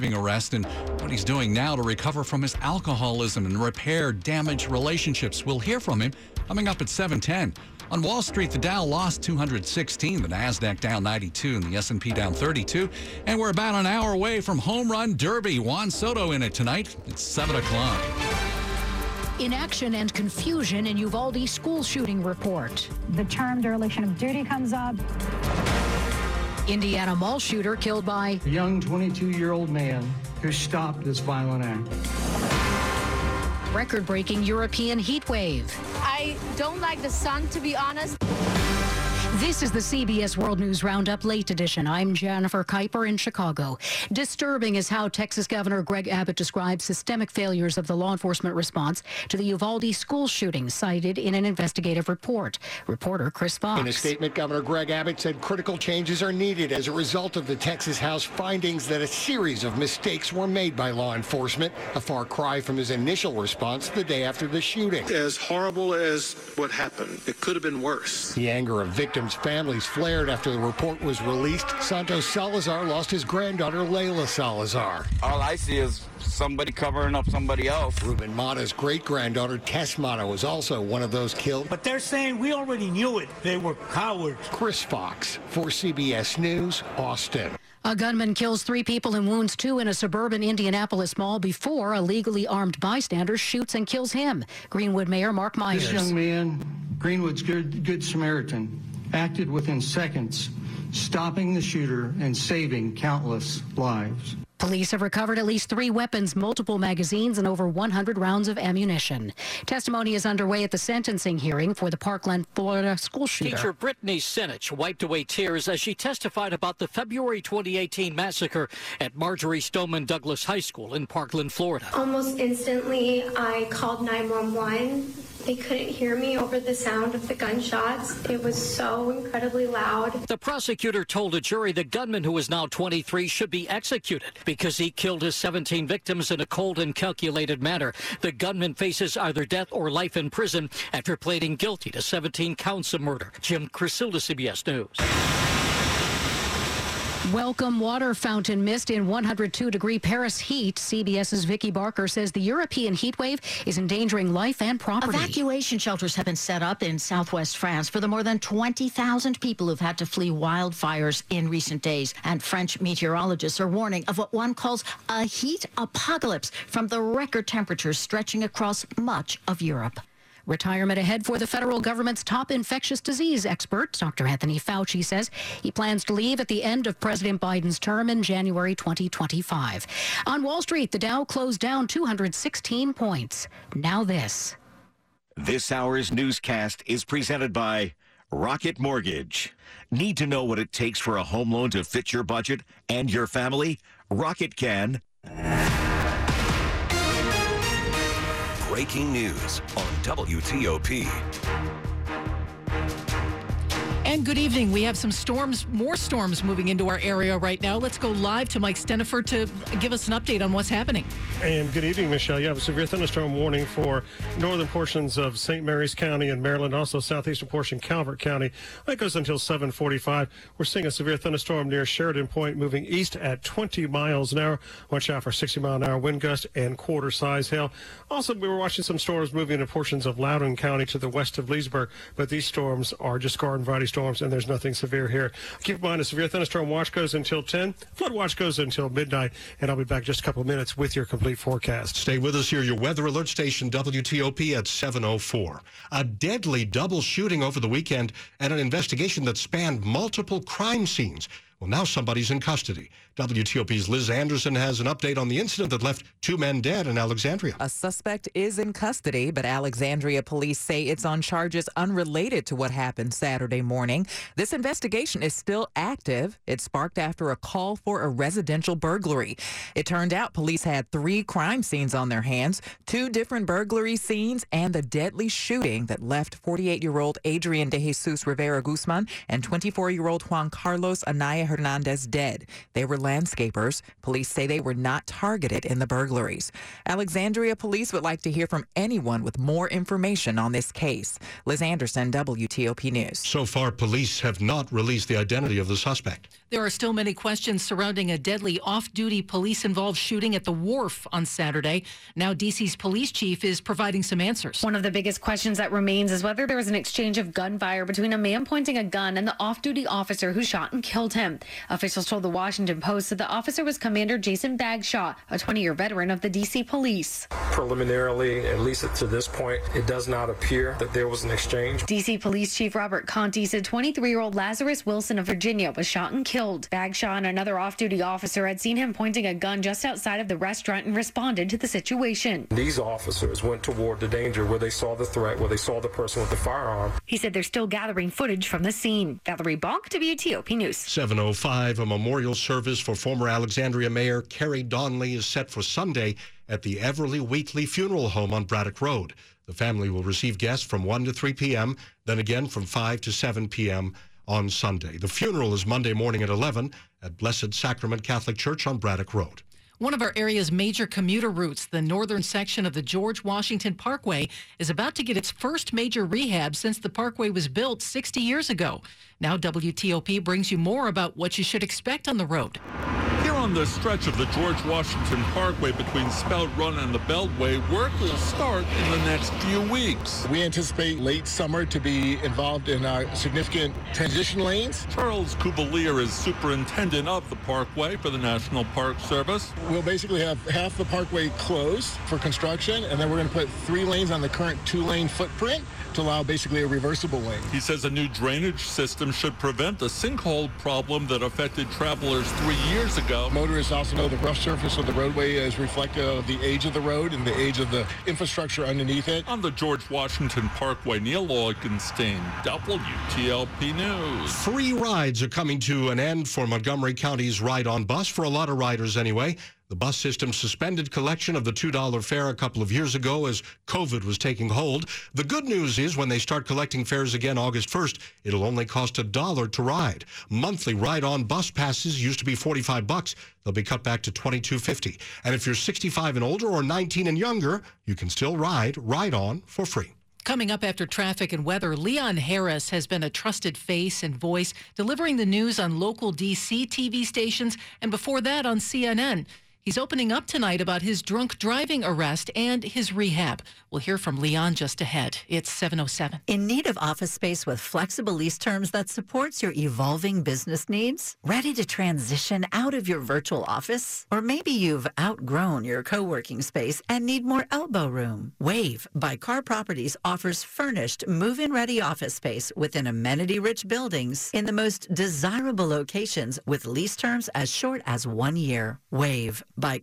arrest and what he's doing now to recover from his alcoholism and repair damaged relationships. We'll hear from him coming up at 710. On Wall Street, the Dow lost 216, the Nasdaq down 92, and the S&P down 32. And we're about an hour away from Home Run Derby. Juan Soto in it tonight. It's 7 o'clock. Inaction and confusion in Uvalde school shooting report. The term dereliction of duty comes up. Indiana mall shooter killed by a young 22 year old man who stopped this violent act. Record breaking European heat wave. I don't like the sun, to be honest. This is the CBS World News Roundup Late Edition. I'm Jennifer Keiper in Chicago. Disturbing is how Texas Governor Greg Abbott describes systemic failures of the law enforcement response to the Uvalde school shooting cited in an investigative report. Reporter Chris Fox. In a statement, Governor Greg Abbott said critical changes are needed as a result of the Texas House findings that a series of mistakes were made by law enforcement, a far cry from his initial response the day after the shooting. As horrible as what happened, it could have been worse. The anger of victims families flared after the report was released. Santos Salazar lost his granddaughter, Layla Salazar. All I see is somebody covering up somebody else. Ruben Mata's great granddaughter, Tess Mata, was also one of those killed. But they're saying we already knew it. They were cowards. Chris Fox for CBS News, Austin. A gunman kills three people and wounds two in a suburban Indianapolis mall before a legally armed bystander shoots and kills him. Greenwood Mayor Mark Myers. This young man, Greenwood's good, good Samaritan, acted within seconds, stopping the shooter and saving countless lives. Police have recovered at least three weapons, multiple magazines, and over 100 rounds of ammunition. Testimony is underway at the sentencing hearing for the Parkland, Florida school shooter. Teacher Brittany Senich wiped away tears as she testified about the February 2018 massacre at Marjory Stoneman Douglas High School in Parkland, Florida. Almost instantly, I called 911 they couldn't hear me over the sound of the gunshots. It was so incredibly loud. The prosecutor told a jury the gunman, who is now 23, should be executed because he killed his 17 victims in a cold and calculated manner. The gunman faces either death or life in prison after pleading guilty to 17 counts of murder. Jim Krasula, CBS News. Welcome water fountain mist in 102 degree Paris heat. CBS's Vicki Barker says the European heat wave is endangering life and property. Evacuation shelters have been set up in southwest France for the more than 20,000 people who've had to flee wildfires in recent days. And French meteorologists are warning of what one calls a heat apocalypse from the record temperatures stretching across much of Europe. Retirement ahead for the federal government's top infectious disease expert, Dr. Anthony Fauci says he plans to leave at the end of President Biden's term in January 2025. On Wall Street, the Dow closed down 216 points. Now this. This hour's newscast is presented by Rocket Mortgage. Need to know what it takes for a home loan to fit your budget and your family? Rocket can. Breaking news on WTOP. And good evening. We have some storms, more storms moving into our area right now. Let's go live to Mike Stinneford to give us an update on what's happening. And good evening, Michelle. You have a severe thunderstorm warning for northern portions of St. Mary's County and Maryland, also southeastern portion Calvert County. That goes until 745. We're seeing a severe thunderstorm near Sheridan Point moving east at 20 miles an hour. Watch out for 60 mile an hour wind gust and quarter size hail. Also, we were watching some storms moving into portions of Loudoun County to the west of Leesburg, but these storms are just garden variety storms and there's nothing severe here. Keep in mind, a severe thunderstorm watch goes until 10. Flood watch goes until midnight, and I'll be back just a couple of minutes with your complete forecast. Stay with us here. Your weather alert station, WTOP, at 7.04. A deadly double shooting over the weekend and an investigation that spanned multiple crime scenes. Well, now somebody's in custody. WTOP's Liz Anderson has an update on the incident that left two men dead in Alexandria. A suspect is in custody, but Alexandria police say it's on charges unrelated to what happened Saturday morning. This investigation is still active. It sparked after a call for a residential burglary. It turned out police had three crime scenes on their hands two different burglary scenes and the deadly shooting that left 48 year old Adrian De Jesus Rivera Guzman and 24 year old Juan Carlos Anaya Hernandez dead. They were landscapers. Police say they were not targeted in the burglaries. Alexandria police would like to hear from anyone with more information on this case. Liz Anderson, WTOP News. So far, police have not released the identity of the suspect. There are still many questions surrounding a deadly off duty police involved shooting at the wharf on Saturday. Now, DC's police chief is providing some answers. One of the biggest questions that remains is whether there was an exchange of gunfire between a man pointing a gun and the off duty officer who shot and killed him. Officials told the Washington Post that the officer was Commander Jason Bagshaw, a 20 year veteran of the DC police. Preliminarily, at least to this point, it does not appear that there was an exchange. DC Police Chief Robert Contee said 23 year old Lazarus Wilson of Virginia was shot and killed killed. Bagshaw and another off duty officer had seen him pointing a gun just outside of the restaurant and responded to the situation. These officers went toward the danger where they saw the threat, where they saw the person with the firearm. He said they're still gathering footage from the scene. Valerie Bonk, WTOP News. 705, a memorial service for former Alexandria Mayor Kerry Donley is set for Sunday at the Everly Wheatley Funeral Home on Braddock Road. The family will receive guests from 1 to 3 p.m., then again from 5 to 7 p.m on Sunday. The funeral is Monday morning at 11 at Blessed Sacrament Catholic Church on Braddock Road. One of our area's major commuter routes, the northern section of the George Washington Parkway, is about to get its first major rehab since the parkway was built 60 years ago. Now, WTOP brings you more about what you should expect on the road. Here on the stretch of the George Washington Parkway between Spout Run and the Beltway, work will start in the next few weeks. We anticipate late summer to be involved in uh, significant transition lanes. Charles Cuvelier is superintendent of the parkway for the National Park Service. We'll basically have half the parkway closed for construction, and then we're going to put three lanes on the current two-lane footprint to allow basically a reversible lane. He says a new drainage system should prevent the sinkhole problem that affected travelers three years ago. Motorists also know the rough surface of the roadway is reflective of the age of the road and the age of the infrastructure underneath it. On the George Washington Parkway, Neil Augenstein, WTOP News. Free rides are coming to an end for Montgomery County's Ride on Bus, for a lot of riders anyway. The bus system suspended collection of the $2 fare a couple of years ago as COVID was taking hold. The good news is when they start collecting fares again August 1st, it'll only cost a dollar to ride. Monthly ride-on bus passes used to be 45 bucks. They'll be cut back to 22.50. And if you're 65 and older or 19 and younger, you can still ride Ride On for free. Coming up after traffic and weather, Leon Harris has been a trusted face and voice, delivering the news on local DC TV stations and before that on CNN. He's opening up tonight about his drunk driving arrest and his rehab. We'll hear from Leon just ahead. It's 707. In need of office space with flexible lease terms that supports your evolving business needs? Ready to transition out of your virtual office? Or maybe you've outgrown your co-working space and need more elbow room? Wave by Carr Properties offers furnished, move-in ready office space within amenity-rich buildings in the most desirable locations with lease terms as short as one year. Wave by